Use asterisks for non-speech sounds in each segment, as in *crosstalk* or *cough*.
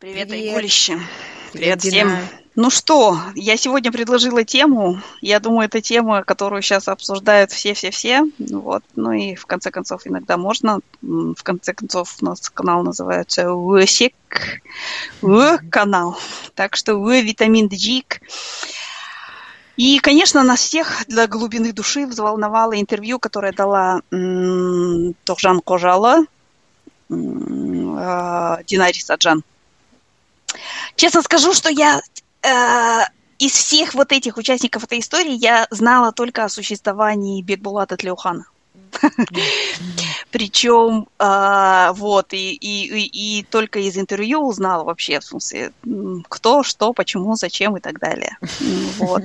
Привет, Привет. Айгулище. Привет, Привет всем. Дина. Ну что, я сегодня предложила тему. Я думаю, это тема, которую сейчас обсуждают все-все-все. Вот. Ну и в конце концов иногда можно. В конце концов у нас канал называется УСИК. канал. Так что В витамин Джик. И, конечно, нас всех для глубины души взволновало интервью, которое дала м, Тохжан Кожала, э, Динари Саджан. Честно скажу, что я э, из всех вот этих участников этой истории я знала только о существовании Бекбулата Тлеухана. *laughs* Причем, э, вот, и, и, и, и только из интервью узнала вообще, в смысле, кто, что, почему, зачем и так далее. М, Вот.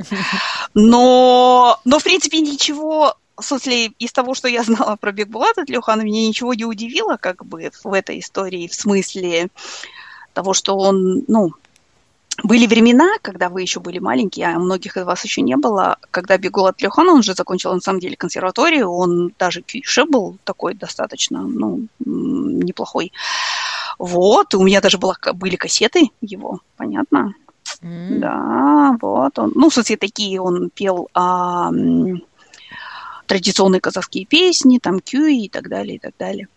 Но, но, в принципе, ничего, в смысле, из того, что я знала про Бекбулата Тлеухана, меня ничего не удивило, как бы, в этой истории, в смысле того, что он, ну, были времена, когда вы еще были маленькие, а многих из вас еще не было, когда Бегулат Лехан, он же закончил на самом деле консерваторию, он даже кюише был такой достаточно, ну, неплохой. Вот, и у меня даже была, были кассеты его, понятно? М. Да, вот он. Ну, в смысле, такие он пел а, традиционные казахские песни, там кюи и так далее, и так далее.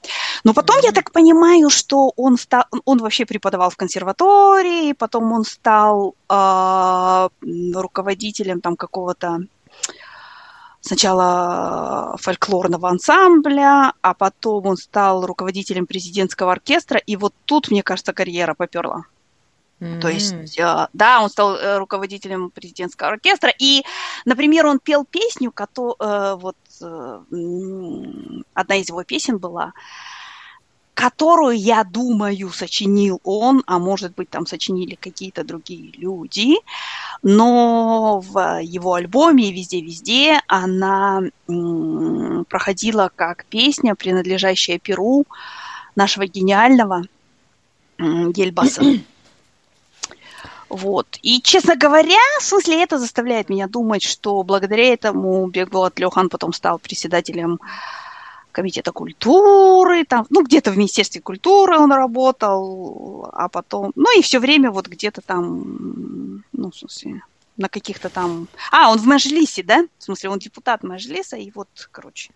Но потом я М. так понимаю, что он стал, он вообще преподавал в консерватории, потом он стал м, руководителем там какого-то сначала фольклорного ансамбля, а потом он стал руководителем президентского оркестра, и вот тут, мне кажется, карьера поперла. То М. есть, э, да, он стал э, руководителем президентского оркестра, и, например, он пел песню, кото- э, вот одна из его песен была, которую, я думаю, сочинил он, а может быть, там сочинили какие-то другие люди, но в его альбоме везде-везде она проходила как песня, принадлежащая Перу нашего гениального м, Ельбаса. *clears throat* Вот. И, честно говоря, в смысле, это заставляет меня думать, что благодаря этому Бекбулат Лехан потом стал председателем комитета культуры, там, ну, где-то в Министерстве культуры он работал, а потом, ну, и все время вот где-то там, ну, в смысле, на каких-то там... А, он в Мажилисе, да? В смысле, он депутат Мажилиса, и вот, короче.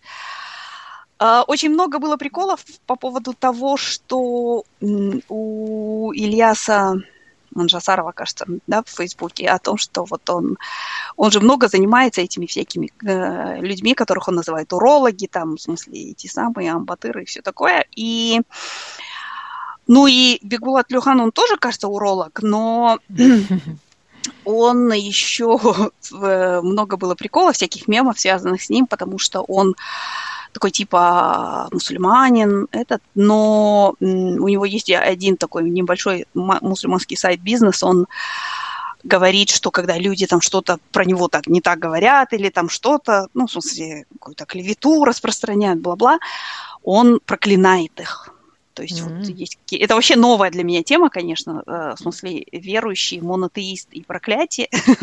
А, Очень много было приколов по поводу того, что у Ильяса Манжасарова, кажется, да, в Фейсбуке, о том, что вот он, он же много занимается этими всякими э, людьми, которых он называет урологи, там, в смысле, эти самые амбатыры и все такое. И, ну и Бегулат Люхан, он тоже, кажется, уролог, но он еще *laughs* в- много было приколов, всяких мемов, связанных с ним, потому что он такой типа мусульманин, этот, но у него есть один такой небольшой ма- мусульманский сайт бизнес, он говорит, что когда люди там что-то про него так не так говорят или там что-то, ну, в смысле, какую-то клевету распространяют, бла-бла, он проклинает их. То есть вот М. есть... какие- Это вообще новая для меня тема, конечно, э, в смысле верующий, монотеист и проклятие. *laughs*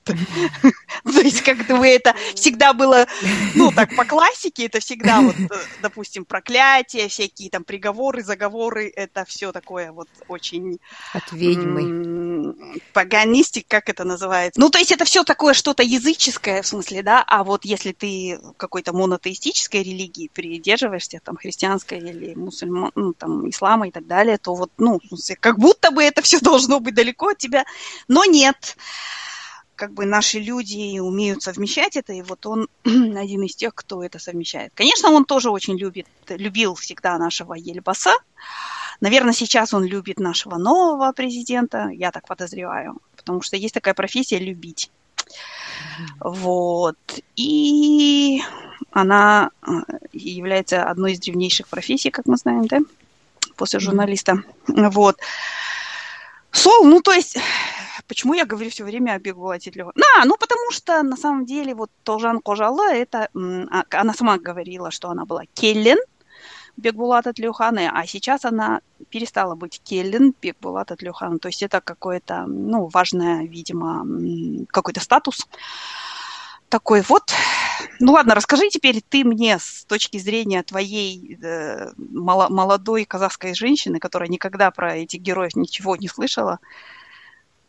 *laughs* То есть как бы это всегда было, ну, так по классике, это всегда вот, э, допустим, проклятие, всякие там приговоры, заговоры, это все такое вот очень От ведьмы. паганистик, как это называется. Ну, то есть это все такое что-то языческое, в смысле, да, а вот если ты какой-то монотеистической религии придерживаешься, там, христианской или мусульман, ну, там, ислама и так далее, то вот, ну, как будто бы это все должно быть далеко от тебя, но нет. Как бы наши люди умеют совмещать это, и вот он *clears throat* один из тех, кто это совмещает. Конечно, он тоже очень любит, любил всегда нашего Ельбаса, Наверное, сейчас он любит нашего нового президента, я так подозреваю, потому что есть такая профессия любить. Вот. И она э, является одной из древнейших профессий, как мы знаем, да, после журналиста. Вот. Сол, ну то есть, почему я говорю все время о Бегулате Лёва? Да, ну потому что на самом деле вот Толжан Кожала, это, а- она сама говорила, что она была келлен Бекбулата Тлюханы, а сейчас она перестала быть келлен Бекбулата Тлюханы. То есть это какое-то, ну, важное, видимо, какой-то статус. Такой вот. Ну ладно, расскажи теперь ты мне с точки зрения твоей э, молодой казахской женщины, которая никогда про этих героев ничего не слышала,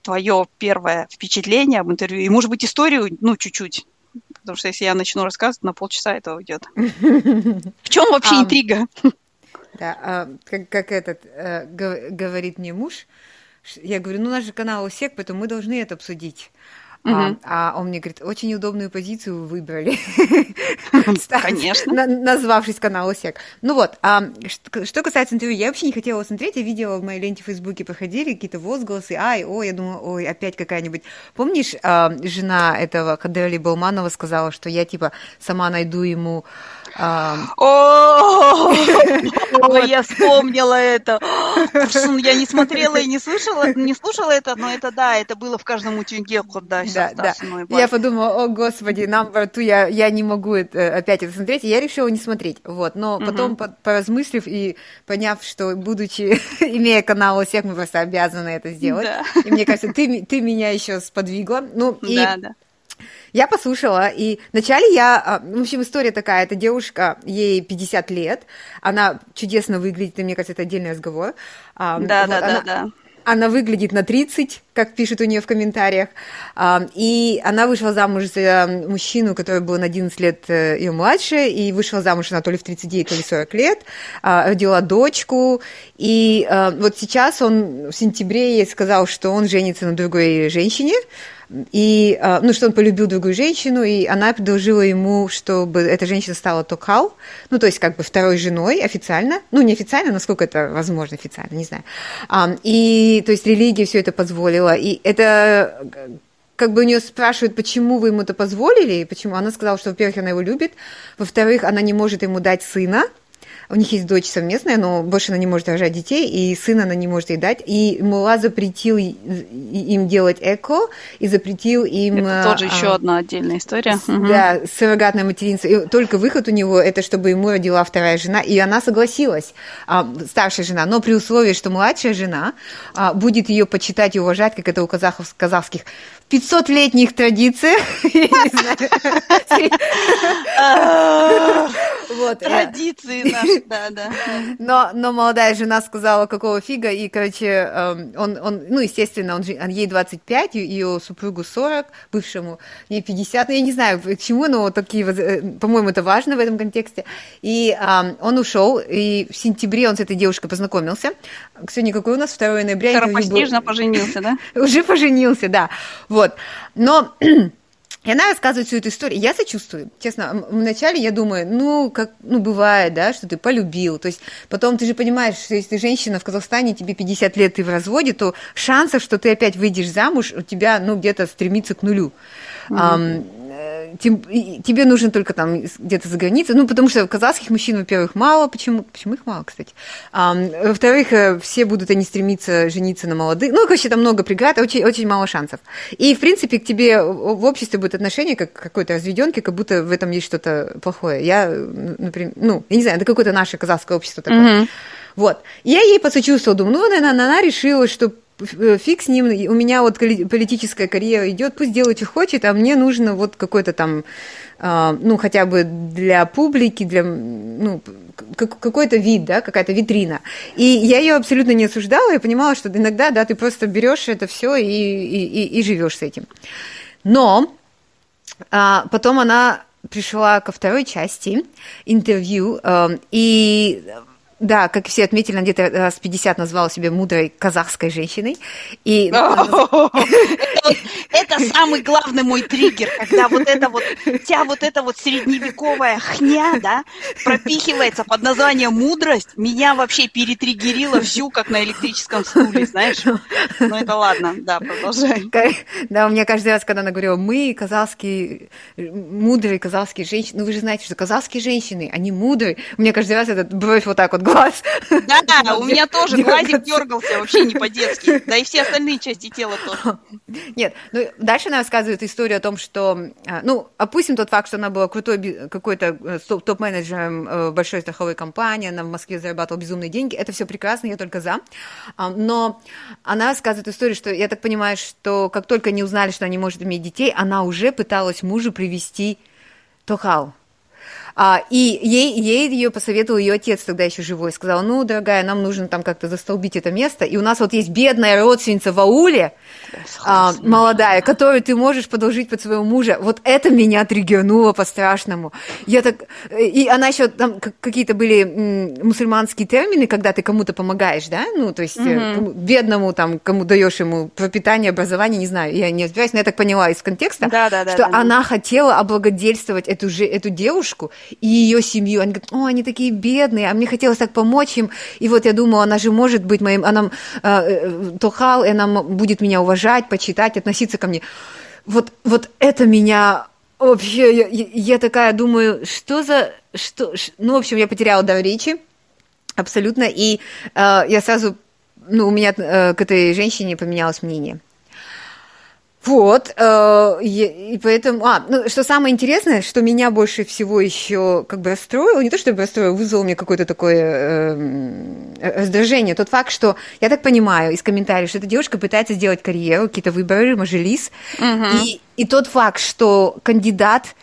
твое первое впечатление об интервью и, может быть, историю, ну, чуть-чуть. Потому что если я начну рассказывать, на полчаса это уйдет. В чем вообще *laughs* интрига? Да, а, как, как этот э, говорит мне муж, я говорю, ну, наш же канал УСЕК, поэтому мы должны это обсудить. Угу. А, а он мне говорит, очень удобную позицию вы выбрали. *laughs* Конечно. Назвавшись канал СЕК. Ну вот, а что касается интервью, я вообще не хотела смотреть, я видела в моей ленте в Фейсбуке проходили какие-то возгласы, ай, ой, я думала, ой, опять какая-нибудь. Помнишь, а, жена этого Кадрали Балманова сказала, что я типа сама найду ему о, я вспомнила это. Я не смотрела и не слышала, не слушала это, но это да, это было в каждом утюге, да, да, да. Я подумала, о господи, нам рту я я не могу опять это смотреть, и я решила не смотреть, вот. Но потом поразмыслив и поняв, что будучи *laughs* имея канал у всех, мы просто обязаны это сделать. И мне кажется, ты ты меня еще сподвигла, ну и да, да. Я послушала, и вначале я... А, в общем, история такая, эта девушка, ей 50 лет, она чудесно выглядит, и мне кажется, это отдельный разговор. А, да, вот да, она, да, да. Она выглядит на 30, как пишут у нее в комментариях, а, и она вышла замуж за мужчину, который был на 11 лет э, ее младше, и вышла замуж она то ли в 39, то ли 40 лет, родила дочку, и вот сейчас он в сентябре ей сказал, что он женится на другой женщине, и, а, ну, что он полюбил другую женщину, и она предложила ему, чтобы эта женщина стала токал, ну, то есть как бы второй женой официально, ну, не официально, насколько это возможно официально, не знаю. И, то есть религия все это позволила, и это как бы у нее спрашивают, почему вы ему это позволили, и почему она сказала, что, во-первых, она его любит, во-вторых, она не может ему дать сына, у них есть дочь совместная, но больше она не может рожать детей, и сына она не может ей дать. И Мула запретил им делать эко, и запретил им... Это тоже а, еще одна отдельная история. Да, угу. суррогатное материнство. И только выход у него это, чтобы ему родила вторая жена, и она согласилась, а, старшая жена, но при условии, что младшая жена а, будет ее почитать и уважать, как это у казахов, казахских 500-летних традициях. *laughs* *laughs* Традиции наши, да, да. Но, но молодая жена сказала, какого фига, и, короче, эм, он, он ну, естественно, он, он ей 25, ее супругу 40, бывшему, ей 50, ну, я не знаю, к чему, но такие, э, по-моему, это важно в этом контексте. И он ушел, и в сентябре он с этой девушкой познакомился. Сегодня какой у нас 2 ноября? Скоропостижно поженился, да? *laughs* Уже поженился, да. Вот. Но *clears throat* и она рассказывает всю эту историю. Я сочувствую. Честно, вначале я думаю, ну, как, ну, бывает, да, что ты полюбил. То есть потом ты же понимаешь, что если женщина в Казахстане, тебе 50 лет, ты в разводе, то шансов, что ты опять выйдешь замуж, у тебя, ну, где-то стремится к нулю. Mm-hmm тебе нужно только там где-то за границей, ну, потому что казахских мужчин, во-первых, мало, почему, почему их мало, кстати, а, во-вторых, э, все будут они стремиться жениться на молодых, ну, короче, там много преград, очень, очень мало шансов. И, в принципе, к тебе в обществе будет отношение как к какой-то разведенки, как будто в этом есть что-то плохое. Я, например, ну, я не знаю, это какое-то наше казахское общество такое. Mm-hmm. Вот. Я ей посочувствовала, думаю, ну, наверное, она решила, что фиг с ним, у меня вот политическая карьера идет, пусть делает, что хочет, а мне нужно вот какой-то там, а, ну, хотя бы для публики, для, ну, какой-то вид, да, какая-то витрина. И я ее абсолютно не осуждала, я понимала, что иногда, да, ты просто берешь это все и, и, и живешь с этим. Но а, потом она пришла ко второй части интервью, э, и да, как все отметили, она где-то раз 50 назвала себя мудрой казахской женщиной. И... Это самый главный мой триггер, когда вот это вот, вся вот эта вот средневековая хня, да, пропихивается под названием мудрость, меня вообще перетриггерило всю, как на электрическом стуле, знаешь. Ну это ладно, да, продолжай. Да, у меня каждый раз, когда она говорила, мы казахские, мудрые казахские женщины, ну вы же знаете, что казахские женщины, они мудрые, у меня каждый раз этот бровь вот так вот глаз. Да, *laughs* у меня тоже глазик дергался вообще не по-детски. Да и все остальные части тела тоже. *laughs* Нет, ну дальше она рассказывает историю о том, что, а, ну, опустим тот факт, что она была крутой какой-то э, топ-менеджером э, большой страховой компании, она в Москве зарабатывала безумные деньги, это все прекрасно, я только за. А, но она рассказывает историю, что я так понимаю, что как только они узнали, что она не может иметь детей, она уже пыталась мужу привести Тохал. А, и ей, ей ее посоветовал ее отец тогда еще живой. Сказал, ну, дорогая, нам нужно там как-то застолбить это место. И у нас вот есть бедная родственница в ауле, а, молодая, которую ты можешь подложить под своего мужа. Вот это меня триггернуло по-страшному. Я так... И она еще там какие-то были мусульманские термины, когда ты кому-то помогаешь, да? Ну, то есть угу. бедному там, кому даешь ему пропитание, образование, не знаю, я не разбираюсь, но я так поняла из контекста, да, да, да, что да, она да. хотела облагодельствовать эту, же, эту девушку, и ее семью. Они говорят, о, они такие бедные, а мне хотелось так помочь им. И вот я думаю, она же может быть моим, она э, э, Тохал, и она будет меня уважать, почитать, относиться ко мне. Вот, вот это меня вообще, я, я такая думаю, что за, что, ну, в общем, я потеряла дар речи, абсолютно, и э, я сразу, ну, у меня э, к этой женщине поменялось мнение. Вот, э, и поэтому, а, ну, что самое интересное, что меня больше всего еще как бы расстроило, не то чтобы расстроило, вызвало мне какое-то такое эм, э, раздражение, тот факт, что, я так понимаю из комментариев, что эта девушка пытается сделать карьеру, какие-то выборы, мажилис, угу. и, и тот факт, что кандидат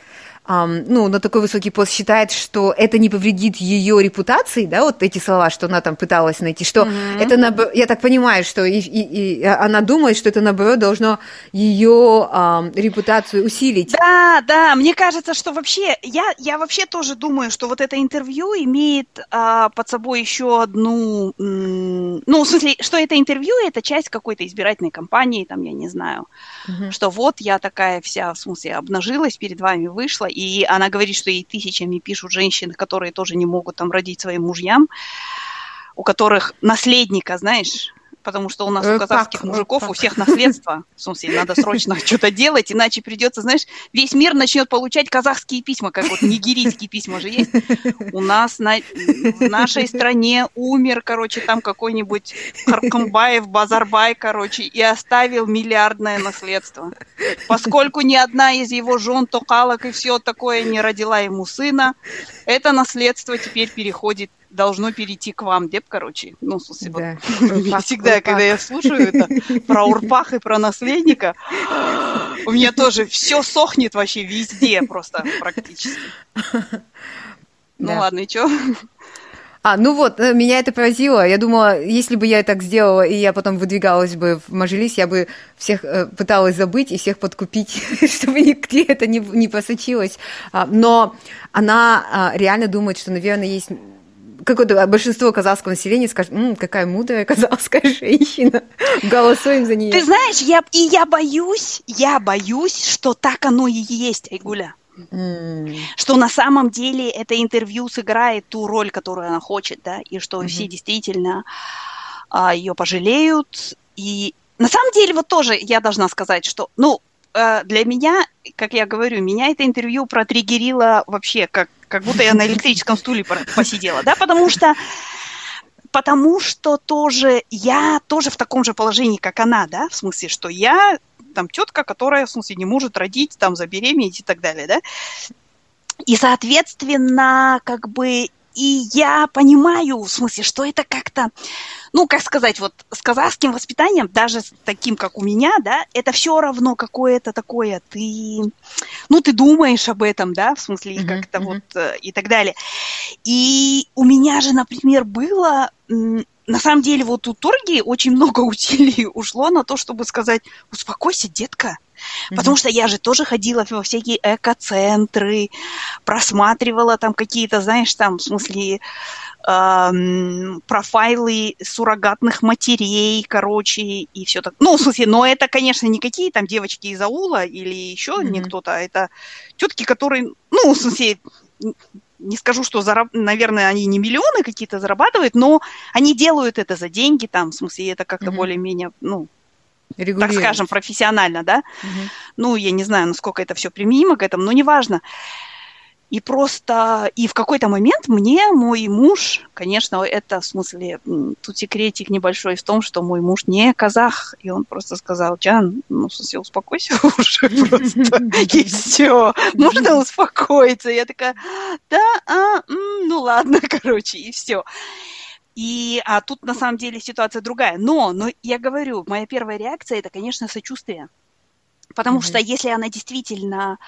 ну, на такой высокий пост считает, что это не повредит ее репутации, да, вот эти слова, что она там пыталась найти, что mm-hmm. это, я так понимаю, что и, и, и она думает, что это, наоборот, должно ее эм, репутацию усилить. Да, да, мне кажется, что вообще, я, я вообще тоже думаю, что вот это интервью имеет э, под собой еще одну, м- ну, в смысле, что это интервью, это часть какой-то избирательной кампании, там, я не знаю, mm-hmm. что вот я такая вся, в смысле, обнажилась, перед вами вышла, и она говорит, что ей тысячами пишут женщины, которые тоже не могут там родить своим мужьям, у которых наследника, знаешь, потому что у нас у э, казахских мужиков у всех наследство. В смысле, надо срочно *laughs* что-то делать, иначе придется, знаешь, весь мир начнет получать казахские письма, как вот нигерийские письма же есть. У нас на, в нашей стране умер, короче, там какой-нибудь Харкамбаев, Базарбай, короче, и оставил миллиардное наследство. Поскольку ни одна из его жен, токалок и все такое не родила ему сына, это наследство теперь переходит должно перейти к вам, деп, короче. Ну, в смысле, да. *laughs* вот, всегда, когда я слушаю это про Урпах и про наследника, *gasps* у меня тоже все сохнет вообще везде просто практически. Ну ладно, и что? А, ну вот, э, меня это поразило. Я думала, если бы я так сделала, и я потом выдвигалась бы в Мажилис, я бы всех э, пыталась забыть и всех подкупить, *laughs* чтобы нигде это не, не просочилось. А, но она а, реально думает, что, наверное, есть какое-то большинство казахского населения скажет, М, какая мудрая казахская *laughs* женщина, голосуем за нее. Ты знаешь, я, и я боюсь, я боюсь, что так оно и есть, Айгуля. Mm. Что на самом деле это интервью сыграет ту роль, которую она хочет, да, и что mm-hmm. все действительно а, ее пожалеют. И на самом деле вот тоже я должна сказать, что, ну, э, для меня, как я говорю, меня это интервью протриггерило вообще как как будто я на электрическом стуле посидела, да, потому что потому что тоже я тоже в таком же положении, как она, да, в смысле, что я там тетка, которая, в смысле, не может родить, там, забеременеть и так далее, да. И, соответственно, как бы и я понимаю, в смысле, что это как-то, ну, как сказать, вот с казахским воспитанием, даже с таким, как у меня, да, это все равно какое-то такое, ты, ну, ты думаешь об этом, да, в смысле, mm-hmm, как-то mm-hmm. вот э, и так далее. И у меня же, например, было на самом деле вот у Торги очень много усилий *laughs* ушло на то, чтобы сказать, успокойся, детка, Потому что я же тоже ходила во всякие эко-центры, просматривала там какие-то, знаешь, там, в смысле, профайлы суррогатных матерей, короче, и все так. Ну, в смысле, но это, конечно, не какие там девочки из аула или еще mm-hmm. не кто-то, а это тетки, которые, ну, в смысле, не скажу, что, зараб... наверное, они не миллионы какие-то зарабатывают, но они делают это за деньги, там, в смысле, это как-то mm-hmm. более-менее, ну, так скажем, профессионально, да. Угу. Ну, я не знаю, насколько это все применимо к этому, но неважно. И просто, и в какой-то момент мне мой муж, конечно, это в смысле, тут секретик небольшой в том, что мой муж не казах, и он просто сказал, Джан, ну, в смысле, успокойся *laughs* уже просто, и все, можно успокоиться. Я такая, да, а, ну ладно, *laughs* короче, и все. И, а тут на самом деле ситуация другая. Но, но я говорю, моя первая реакция это, конечно, сочувствие. Потому mm-hmm. что если она действительно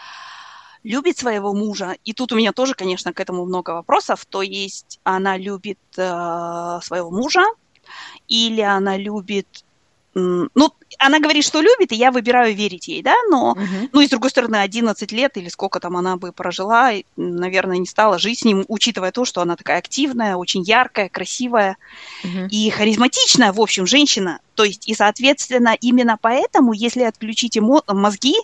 любит своего мужа, и тут у меня тоже, конечно, к этому много вопросов, то есть она любит э, своего мужа, или она любит ну, она говорит, что любит, и я выбираю верить ей, да, но, uh-huh. ну, и с другой стороны, 11 лет или сколько там она бы прожила, наверное, не стала жить с ним, учитывая то, что она такая активная, очень яркая, красивая uh-huh. и харизматичная, в общем, женщина. То есть, и, соответственно, именно поэтому, если отключить эмо- мозги,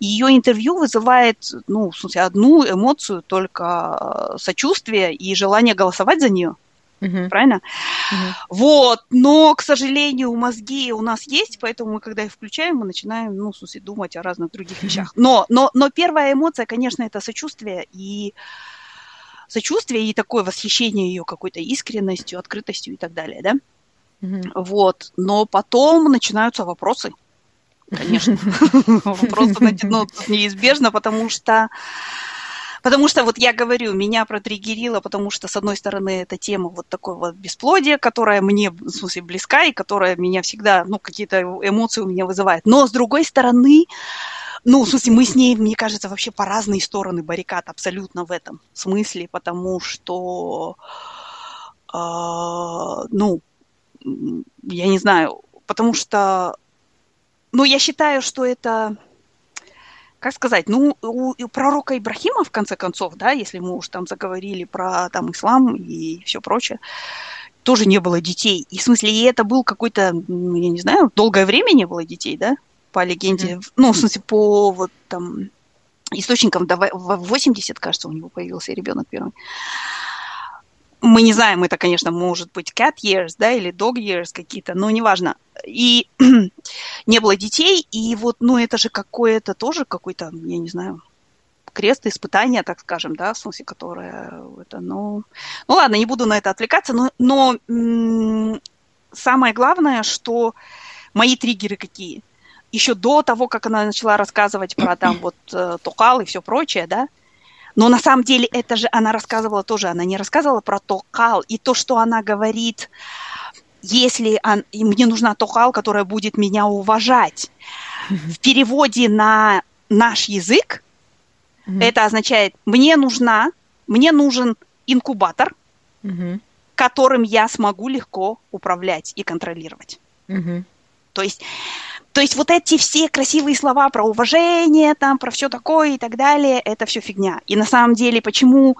ее интервью вызывает, ну, в смысле, одну эмоцию, только э, сочувствие и желание голосовать за нее. Uh-huh. Правильно? Uh-huh. Вот. Но, к сожалению, мозги у нас есть, поэтому мы, когда их включаем, мы начинаем, ну, в смысле, думать о разных других вещах. Но, но, но первая эмоция, конечно, это сочувствие и сочувствие и такое восхищение ее какой-то искренностью, открытостью и так далее, да? Uh-huh. Вот. Но потом начинаются вопросы. Конечно. *laughs* Вопросы начнутся неизбежно, потому что Потому что вот я говорю, меня протриггерило, потому что, с одной стороны, эта тема вот такой вот бесплодия, которая мне, в смысле, близка и которая меня всегда, ну, какие-то эмоции у меня вызывает. Но, с другой стороны, ну, в смысле, мы с ней, мне кажется, вообще по разные стороны баррикад абсолютно в этом смысле, потому что, э, ну, я не знаю, потому что, ну, я считаю, что это как сказать, ну, у, у пророка Ибрахима, в конце концов, да, если мы уж там заговорили про там ислам и все прочее, тоже не было детей. И в смысле, и это был какой-то, я не знаю, долгое время не было детей, да, по легенде, mm-hmm. ну, в смысле, по вот там источникам, до 80, кажется, у него появился ребенок первый мы не знаем, это, конечно, может быть cat years, да, или dog years какие-то, но неважно. И *clears throat* не было детей, и вот, ну, это же какое-то тоже какой-то, я не знаю, крест испытания, так скажем, да, в смысле, которое это, ну, ну ладно, не буду на это отвлекаться, но, но самое главное, что мои триггеры какие. Еще до того, как она начала рассказывать про там вот э, Токал и все прочее, да, но на самом деле это же она рассказывала тоже, она не рассказывала про токал. И то, что она говорит, если он, мне нужна токал, которая будет меня уважать. В переводе на наш язык mm-hmm. это означает, мне нужна, мне нужен инкубатор, mm-hmm. которым я смогу легко управлять и контролировать. Mm-hmm. То есть то есть вот эти все красивые слова про уважение, там, про все такое и так далее, это все фигня. И на самом деле, почему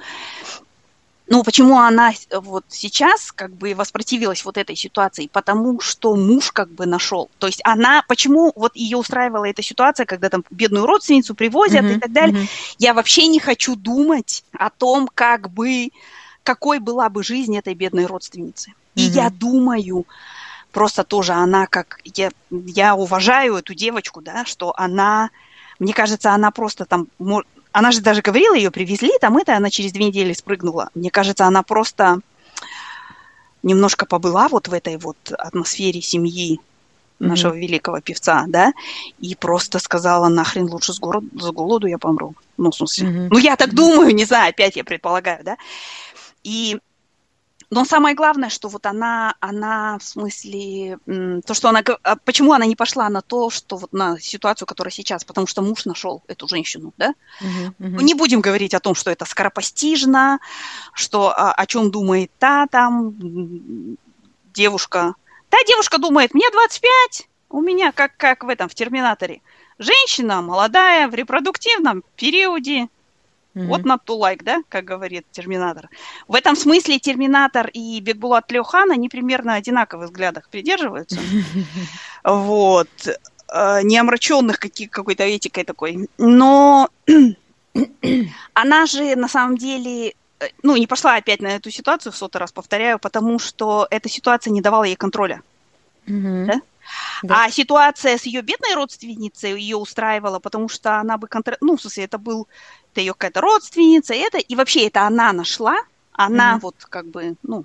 ну, почему она вот сейчас как бы воспротивилась вот этой ситуации? Потому что муж как бы нашел. То есть она, почему вот ее устраивала эта ситуация, когда там бедную родственницу привозят mm-hmm, и так далее. Mm-hmm. Я вообще не хочу думать о том, как бы, какой была бы жизнь этой бедной родственницы. Mm-hmm. И я думаю, просто тоже она как... Я, я уважаю эту девочку, да, что она... Мне кажется, она просто там... Она же даже говорила, ее привезли, там это, она через две недели спрыгнула. Мне кажется, она просто немножко побыла вот в этой вот атмосфере семьи нашего mm-hmm. великого певца, да, и просто сказала, нахрен лучше с, город, с голоду я помру. Ну, в смысле, mm-hmm. ну, я так думаю, не знаю, опять я предполагаю, да. И но самое главное, что вот она, она в смысле, то, что она, а почему она не пошла на то, что вот на ситуацию, которая сейчас, потому что муж нашел эту женщину, да? Uh-huh, uh-huh. Не будем говорить о том, что это скоропостижно, что о, а, о чем думает та там девушка. Та девушка думает, мне 25, у меня как, как в этом, в Терминаторе. Женщина молодая, в репродуктивном периоде, Mm-hmm. Вот not to like, да, как говорит Терминатор. В этом смысле Терминатор и Бекбулат Леохан, они примерно одинаковых взглядах придерживаются. *laughs* Вот. Э, не омраченных какой-то этикой такой. Но *clears throat* она же на самом деле э, ну, не пошла опять на эту ситуацию, в сотый раз повторяю, потому что эта ситуация не давала ей контроля. Mm-hmm. Да? Да. А ситуация с ее бедной родственницей ее устраивала, потому что она бы контр... ну, в смысле, это был это ее какая-то родственница, это и вообще это она нашла, она угу. вот как бы, ну,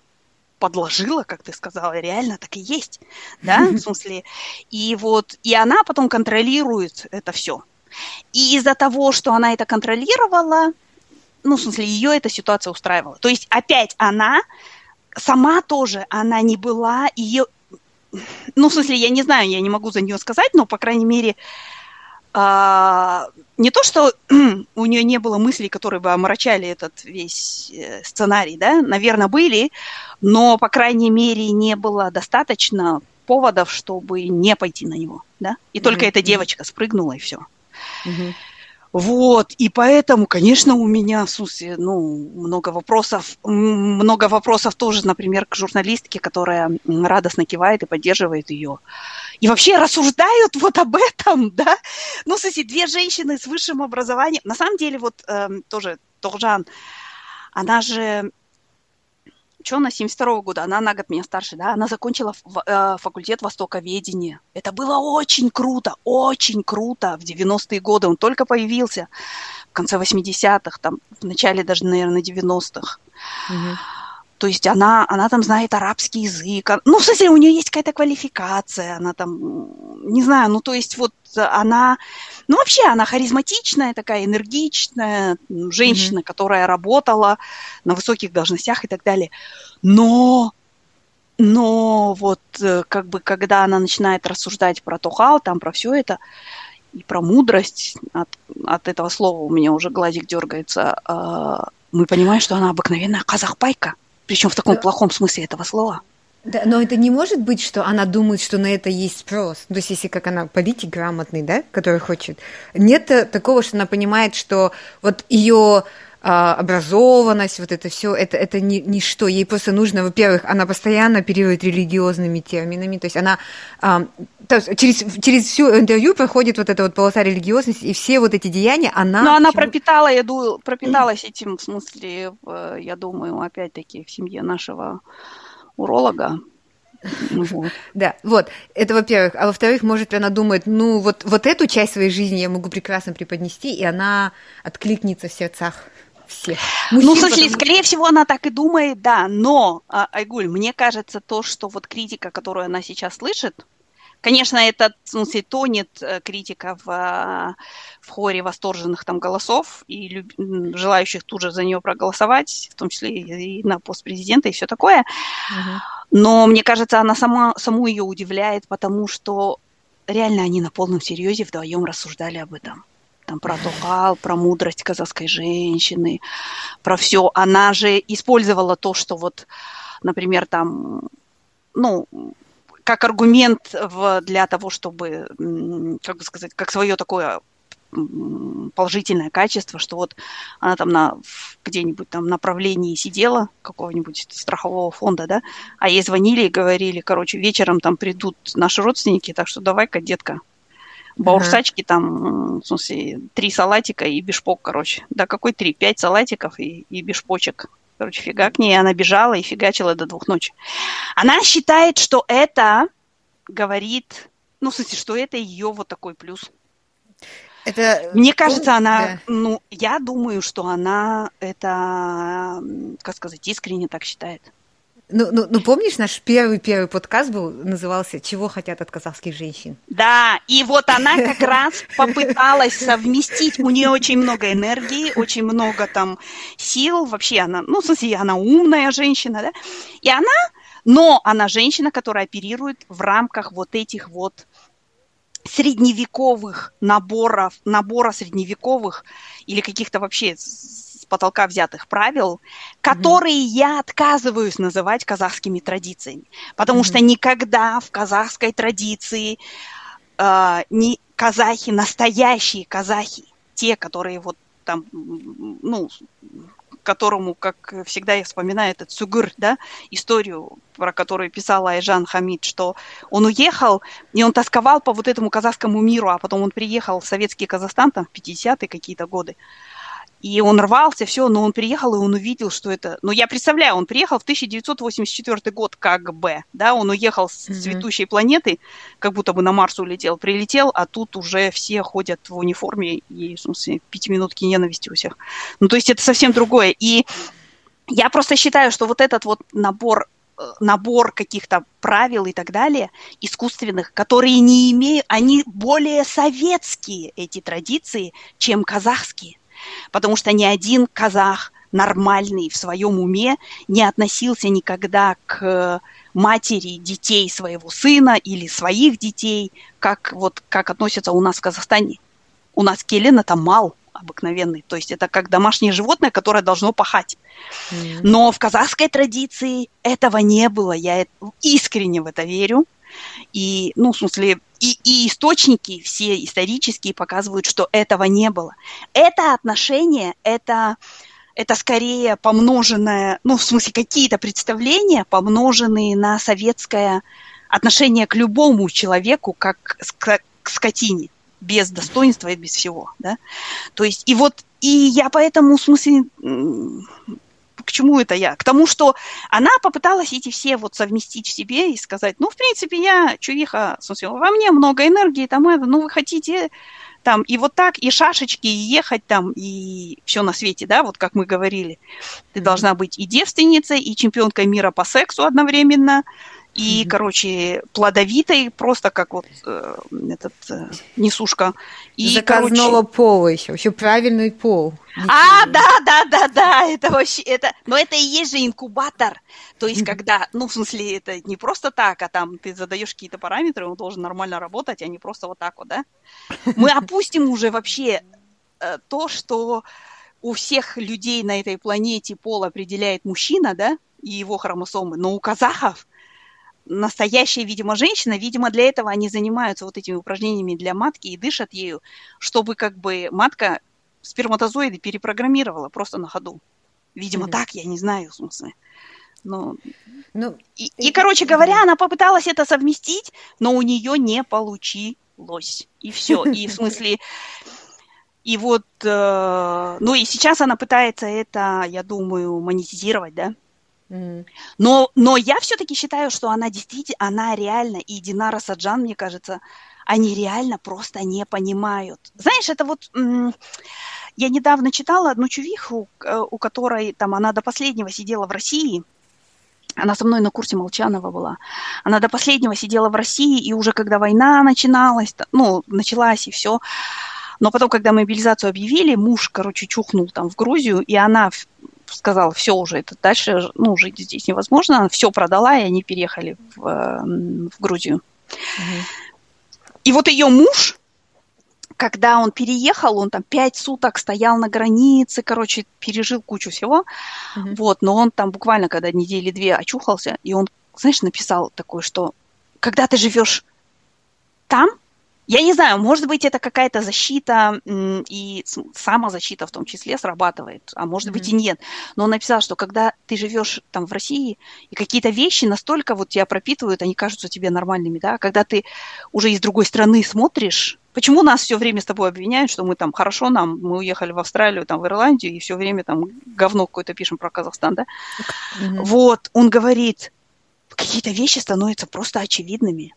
подложила, как ты сказала, реально так и есть, да, *laughs* в смысле, и вот, и она потом контролирует это все. И из-за того, что она это контролировала, ну, в смысле, ее эта ситуация устраивала. То есть опять она сама тоже, она не была, ее, ну, в смысле, я не знаю, я не могу за нее сказать, но, по крайней мере, а, не то, что *clears throat* у нее не было мыслей, которые бы омрачали этот весь э, сценарий, да, наверное, были, но, по крайней мере, не было достаточно поводов, чтобы не пойти на него, да, и mm-hmm. только эта девочка спрыгнула, и все. Mm-hmm. Вот, и поэтому, конечно, у меня, в смысле, ну, много вопросов, много вопросов тоже, например, к журналистке, которая радостно кивает и поддерживает ее. И вообще рассуждают вот об этом, *laughs* да? Ну, кстати, две женщины с высшим образованием. На самом деле, вот э, тоже Торжан, она же что она 72 года, она на год меня старше, да, она закончила э, факультет востоковедения. Это было очень круто, очень круто в 90-е годы. Он только появился в конце 80-х, там, в начале даже, наверное, 90-х. Угу. То есть она, она там знает арабский язык. Ну, в смысле, у нее есть какая-то квалификация, она там, не знаю, ну, то есть вот она, ну, вообще она харизматичная, такая энергичная женщина, mm-hmm. которая работала на высоких должностях и так далее. Но, но вот э, как бы, когда она начинает рассуждать про Тухал, там про все это, и про мудрость, от, от этого слова у меня уже глазик дергается, э, мы понимаем, что она обыкновенная казахпайка причем в таком да. плохом смысле этого слова. Да, но это не может быть, что она думает, что на это есть спрос. То есть, если как она политик грамотный, да, который хочет. Нет такого, что она понимает, что вот ее а, образованность, вот это все, это, это не, ничто. Ей просто нужно, во-первых, она постоянно оперирует религиозными терминами, то есть она а, то есть через, через всю интервью проходит вот эта вот полоса религиозности, и все вот эти деяния она... Но она пропитала, я думаю, пропиталась этим, в смысле, я думаю, опять-таки, в семье нашего уролога, вот. *laughs* Да, вот, это во-первых. А во-вторых, может, она думает, ну, вот, вот эту часть своей жизни я могу прекрасно преподнести, и она откликнется в сердцах всех. Мужчин, ну, слушай, потому... скорее всего, она так и думает, да, но, а, Айгуль, мне кажется, то, что вот критика, которую она сейчас слышит, Конечно, это, в смысле, тонет э, критика в, а, в хоре восторженных там голосов и люб... желающих тут же за нее проголосовать, в том числе и на пост президента и все такое. Uh-huh. Но мне кажется, она сама, саму ее удивляет, потому что реально они на полном серьезе вдвоем рассуждали об этом там про тухал, про мудрость казахской женщины, про все. Она же использовала то, что вот, например, там, ну, как аргумент в, для того, чтобы, как бы сказать, как свое такое положительное качество, что вот она там на где-нибудь там направлении сидела какого-нибудь страхового фонда, да, а ей звонили и говорили, короче, вечером там придут наши родственники, так что давай-ка, детка, Баурсачки там, в смысле, три салатика и бешпок, короче. Да какой три? Пять салатиков и, и бешпочек. Короче, фига к ней. Она бежала и фигачила до двух ночи. Она считает, что это говорит, ну, в смысле, что это ее вот такой плюс. Это... Мне кажется, она, да. ну, я думаю, что она это, как сказать, искренне так считает. Ну, ну, ну, помнишь, наш первый-первый подкаст был, назывался «Чего хотят от казахских женщин?» Да, и вот она как раз попыталась совместить, у нее очень много энергии, очень много там сил, вообще она, ну, в смысле, она умная женщина, да, и она, но она женщина, которая оперирует в рамках вот этих вот средневековых наборов, набора средневековых или каких-то вообще потолка взятых правил, которые mm-hmm. я отказываюсь называть казахскими традициями. Потому mm-hmm. что никогда в казахской традиции э, не казахи, настоящие казахи, те, которые вот там, ну, которому, как всегда я вспоминаю этот Сугур, да, историю, про которую писала Айжан Хамид, что он уехал, и он тосковал по вот этому казахскому миру, а потом он приехал в советский Казахстан, там, в 50-е какие-то годы, И он рвался, все, но он приехал, и он увидел, что это... Ну, я представляю, он приехал в 1984 год как бы, да, он уехал с mm-hmm. цветущей планеты, как будто бы на Марс улетел, прилетел, а тут уже все ходят в униформе, и, в смысле, пятиминутки ненависти у всех. Ну, то есть это совсем другое. И я просто считаю, что вот этот вот набор Э, набор каких-то правил и так далее, искусственных, которые не имеют, они более советские, эти традиции, чем казахские. Потому что ни один казах нормальный в своем уме не относился никогда к матери детей своего сына или своих детей, как вот как относятся у нас в Казахстане. У нас келен это мал, обыкновенный. То есть это как домашнее животное, которое должно пахать. Но в казахской традиции этого не было. Я искренне в это верю. И, ну, в смысле, и, и источники все исторические показывают, что этого не было. Это отношение, это, это скорее помноженное, ну, в смысле, какие-то представления, помноженные на советское отношение к любому человеку, как к, к скотине без достоинства и без всего, да. То есть, и вот, и я поэтому, в смысле, к чему это я? К тому, что она попыталась эти все вот совместить в себе и сказать, ну, в принципе, я чувиха, в смысле, во мне много энергии, там это, ну, вы хотите там и вот так, и шашечки, и ехать там, и все на свете, да, вот как мы говорили. Ты должна быть и девственницей, и чемпионкой мира по сексу одновременно, и, mm-hmm. короче, плодовитой, просто как вот э, этот э, несушка. И, Заказного короче... пола еще, еще правильный пол. А, да, да, да, да, это вообще, это, но это и есть же инкубатор. То есть, когда, ну, в смысле, это не просто так, а там ты задаешь какие-то параметры, он должен нормально работать, а не просто вот так вот, да? Мы *laughs* опустим уже вообще э, то, что у всех людей на этой планете пол определяет мужчина, да, и его хромосомы, но у казахов настоящая, видимо, женщина, видимо, для этого они занимаются вот этими упражнениями для матки и дышат ею, чтобы как бы матка сперматозоиды перепрограммировала просто на ходу. Видимо, mm-hmm. так, я не знаю, в смысле. Но... Ну, и, и, короче говоря, она попыталась это совместить, но у нее не получилось. И все. И в *laughs* смысле... И вот, э, ну и сейчас она пытается это, я думаю, монетизировать, да? Но, но я все-таки считаю, что она действительно, она реально, и Динара Саджан, мне кажется, они реально просто не понимают. Знаешь, это вот... Я недавно читала одну чувиху, э, у которой там она до последнего сидела в России, она со мной на курсе Молчанова была. Она до последнего сидела в России, и уже когда война начиналась, ну, началась и все, но потом, когда мобилизацию объявили, муж, короче, чухнул там в Грузию, и она сказала, все уже, это дальше, ну, жить здесь невозможно. Она все продала, и они переехали в, в Грузию. Угу. И вот ее муж, когда он переехал, он там пять суток стоял на границе, короче, пережил кучу всего. Угу. Вот, но он там буквально, когда недели две очухался, и он, знаешь, написал такое, что когда ты живешь там, я не знаю, может быть, это какая-то защита и самозащита в том числе срабатывает, а может mm-hmm. быть и нет. Но он написал, что когда ты живешь там в России, и какие-то вещи настолько вот тебя пропитывают, они кажутся тебе нормальными, да, когда ты уже из другой страны смотришь, Почему нас все время с тобой обвиняют, что мы там хорошо нам, мы уехали в Австралию, там в Ирландию, и все время там говно какое-то пишем про Казахстан, да? Mm-hmm. Вот, он говорит, какие-то вещи становятся просто очевидными.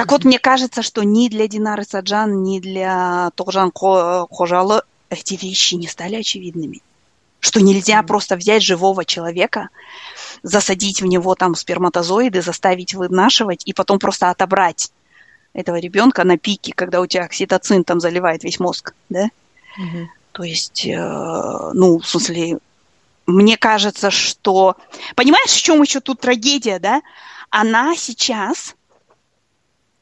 Так вот, мне кажется, что ни для Динары Саджан, ни для Тогжан Хожалы эти вещи не стали очевидными. Что нельзя mm-hmm. просто взять живого человека, засадить в него там сперматозоиды, заставить вынашивать и потом просто отобрать этого ребенка на пике, когда у тебя окситоцин там заливает весь мозг, да? Mm-hmm. То есть, э, ну, в смысле, мне кажется, что... Понимаешь, в чем еще тут трагедия, да? Она сейчас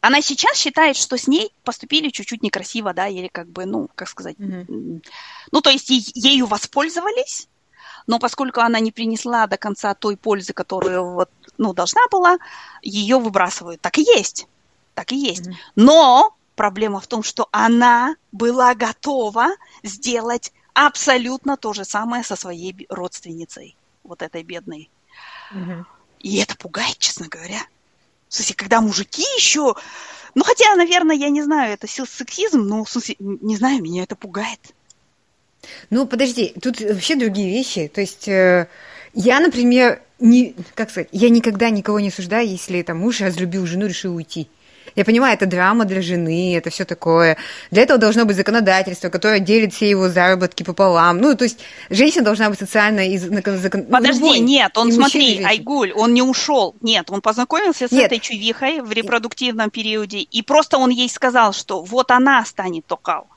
она сейчас считает, что с ней поступили чуть-чуть некрасиво, да, или как бы, ну, как сказать, mm-hmm. ну, то есть ею воспользовались, но поскольку она не принесла до конца той пользы, которую вот, ну, должна была, ее выбрасывают. Так и есть, так и есть. Mm-hmm. Но проблема в том, что она была готова сделать абсолютно то же самое со своей родственницей, вот этой бедной. Mm-hmm. И это пугает, честно говоря. В смысле, когда мужики еще... Ну, хотя, наверное, я не знаю, это сексизм, но, в смысле, не знаю, меня это пугает. Ну, подожди, тут вообще другие вещи. То есть э, я, например, не, как сказать, я никогда никого не осуждаю, если там муж разлюбил жену, решил уйти. Я понимаю, это драма для жены, это все такое. Для этого должно быть законодательство, которое делит все его заработки пополам. Ну, то есть женщина должна быть социально из Подожди, любой, нет, он смотри, Айгуль, он не ушел. Нет, он познакомился с нет. этой чувихой в репродуктивном периоде, и просто он ей сказал, что вот она станет токал.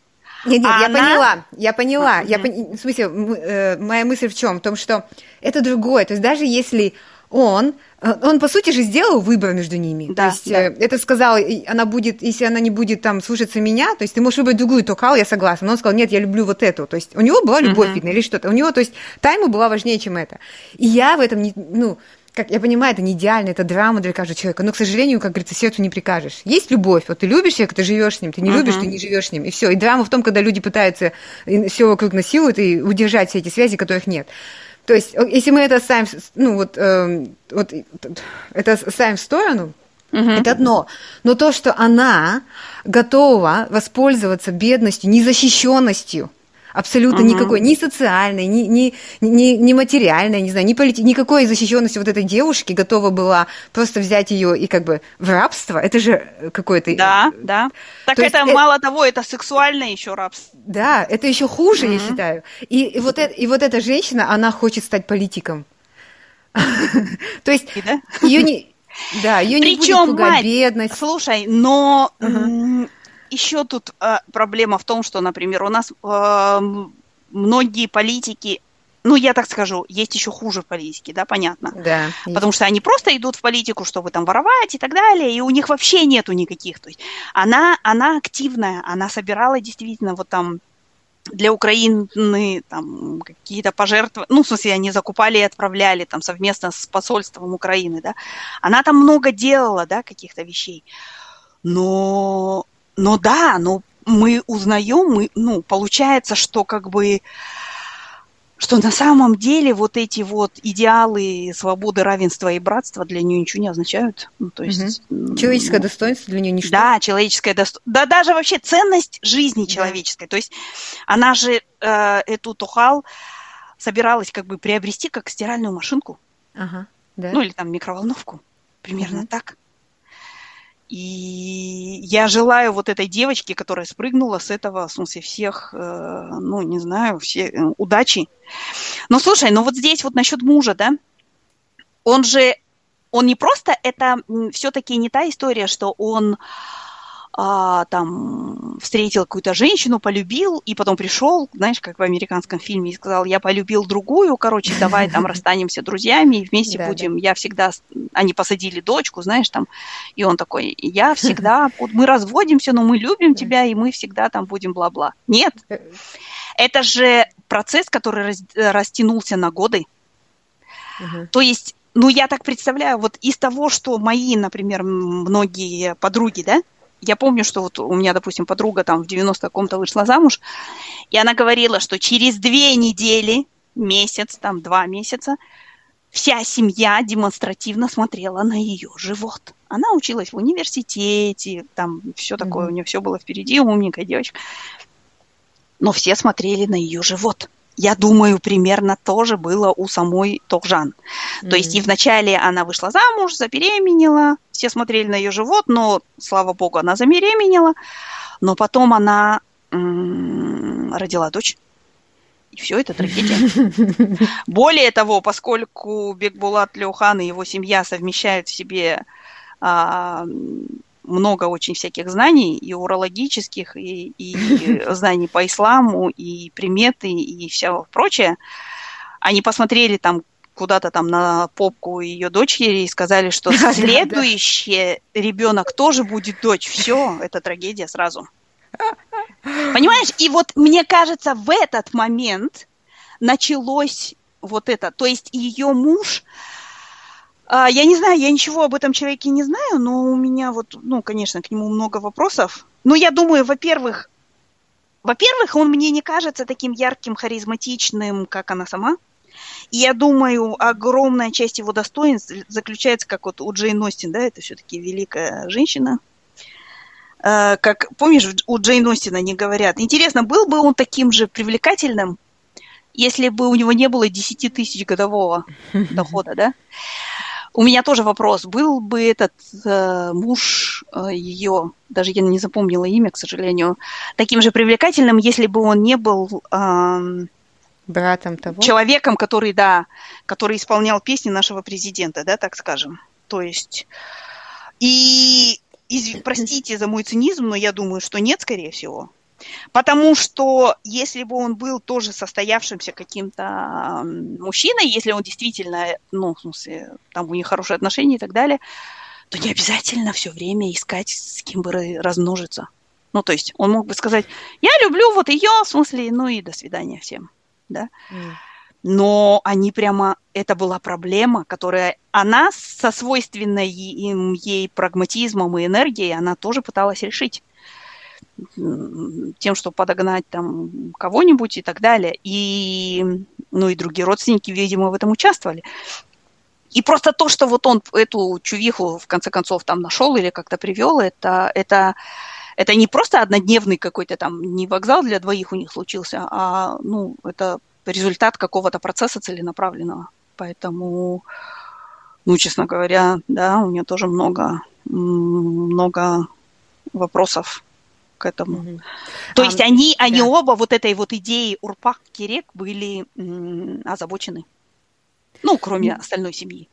Нет, нет, а я она... поняла, я поняла. Mm-hmm. Я пон... В смысле, э, моя мысль в чем? В том, что это другое. То есть даже если он, он по сути же сделал выбор между ними. Да, то есть да. Э, это сказал, она будет, если она не будет там слушаться меня, то есть ты можешь выбрать другую токал, я согласна. Но он сказал, нет, я люблю вот эту. То есть у него была любовь, uh-huh. видно, или что-то. У него, то есть тайма была важнее, чем это. И я в этом не, ну, как я понимаю, это не идеально, это драма для каждого человека, но, к сожалению, как говорится, сердцу не прикажешь. Есть любовь, вот ты любишь человека, ты живешь с ним, ты не uh-huh. любишь, ты не живешь с ним, и все. И драма в том, когда люди пытаются все вокруг насилуют и удержать все эти связи, которых нет. То есть, если мы это ставим, ну вот, э, вот это ставим в сторону, Угу. Это одно. Но то, что она готова воспользоваться бедностью, незащищенностью, абсолютно угу. никакой, ни социальной, ни, ни, ни, ни материальной, не знаю, ни полити... никакой защищенности вот этой девушки готова была просто взять ее и как бы в рабство. Это же какое-то... Да, да. Так то это есть, мало это... того, это сексуальное еще рабство. Да, это еще хуже, угу. я считаю. И, и, вот это, и вот эта женщина, она хочет стать политиком. *laughs* То есть ее не... Да, ее не будет пугать бедность. Слушай, но еще тут проблема в том, что, например, у нас многие политики ну, я так скажу, есть еще хуже в политике, да, понятно. Да. Потому что они просто идут в политику, чтобы там воровать и так далее, и у них вообще нету никаких. То есть она, она активная, она собирала действительно вот там для Украины там какие-то пожертвования, ну, в смысле, они закупали и отправляли там совместно с посольством Украины, да. Она там много делала, да, каких-то вещей. Но, но да, но мы узнаем, мы, ну, получается, что как бы что на самом деле вот эти вот идеалы свободы, равенства и братства для нее ничего не означают. Ну, то есть, угу. Человеческое ну, достоинство для нее ничто. Да, человеческое достоинство. Да, даже вообще ценность жизни человеческой. Да. То есть она же э, эту Тухал собиралась как бы приобрести как стиральную машинку. Ага, да. Ну или там микроволновку. Примерно угу. так. И я желаю вот этой девочке, которая спрыгнула с этого, в смысле, всех, э, ну, не знаю, все э, удачи. Но слушай, ну вот здесь вот насчет мужа, да, он же, он не просто, это все-таки не та история, что он а, там встретил какую-то женщину, полюбил, и потом пришел, знаешь, как в американском фильме, и сказал, я полюбил другую, короче, давай там *laughs* расстанемся друзьями, и вместе да, будем, да. я всегда, они посадили дочку, знаешь, там, и он такой, я *laughs* всегда, мы разводимся, но мы любим тебя, и мы всегда там будем бла-бла. Нет, э. это же процесс, который растянулся на годы. То есть ну, я так представляю, вот из того, что мои, например, многие подруги, да, я помню, что вот у меня, допустим, подруга там в 90 каком-то вышла замуж, и она говорила, что через две недели, месяц, там два месяца, вся семья демонстративно смотрела на ее живот. Она училась в университете, там все такое, mm-hmm. у нее все было впереди, умненькая девочка. Но все смотрели на ее живот я думаю, примерно тоже было у самой Тохжан. Mm-hmm. То есть и вначале она вышла замуж, забеременела, все смотрели на ее живот, но, слава богу, она забеременела, но потом она м- родила дочь. И все это трагедия. *laughs* Более того, поскольку Бекбулат Леохан и его семья совмещают в себе а, много очень всяких знаний, и урологических, и, и *laughs* знаний по исламу, и приметы, и все прочее. Они посмотрели там куда-то там на попку ее дочери и сказали, что *laughs* следующий ребенок тоже будет дочь. Все, это трагедия сразу. Понимаешь? И вот мне кажется, в этот момент началось вот это. То есть ее муж а, я не знаю, я ничего об этом человеке не знаю, но у меня вот, ну, конечно, к нему много вопросов. Но я думаю, во-первых, во-первых, он мне не кажется таким ярким, харизматичным, как она сама. И я думаю, огромная часть его достоинств заключается, как вот у Джейн Остин, да, это все-таки великая женщина. А, как, помнишь, у Джейн Остина не говорят, интересно, был бы он таким же привлекательным, если бы у него не было 10 тысяч годового дохода, да? У меня тоже вопрос. Был бы этот э, муж э, ее, даже я не запомнила имя, к сожалению, таким же привлекательным, если бы он не был... Э, Братом того? Человеком, который, да, который исполнял песни нашего президента, да, так скажем. То есть... И, и простите за мой цинизм, но я думаю, что нет, скорее всего. Потому что если бы он был тоже состоявшимся каким-то мужчиной, если он действительно, ну, в смысле, там у них хорошие отношения и так далее, то не обязательно все время искать, с кем бы размножиться. Ну, то есть он мог бы сказать, я люблю вот ее, в смысле, ну и до свидания всем, да. Mm. Но они прямо, это была проблема, которая она со свойственной им ей прагматизмом и энергией, она тоже пыталась решить тем, что подогнать там кого-нибудь и так далее. И, ну, и другие родственники, видимо, в этом участвовали. И просто то, что вот он эту чувиху в конце концов там нашел или как-то привел, это, это, это не просто однодневный какой-то там, не вокзал для двоих у них случился, а, ну, это результат какого-то процесса целенаправленного. Поэтому, ну, честно говоря, да, у меня тоже много, много вопросов к этому. Mm-hmm. То а, есть они, они да. оба вот этой вот идеей Урпах Кирек были м, озабочены. Ну, кроме mm-hmm. остальной семьи.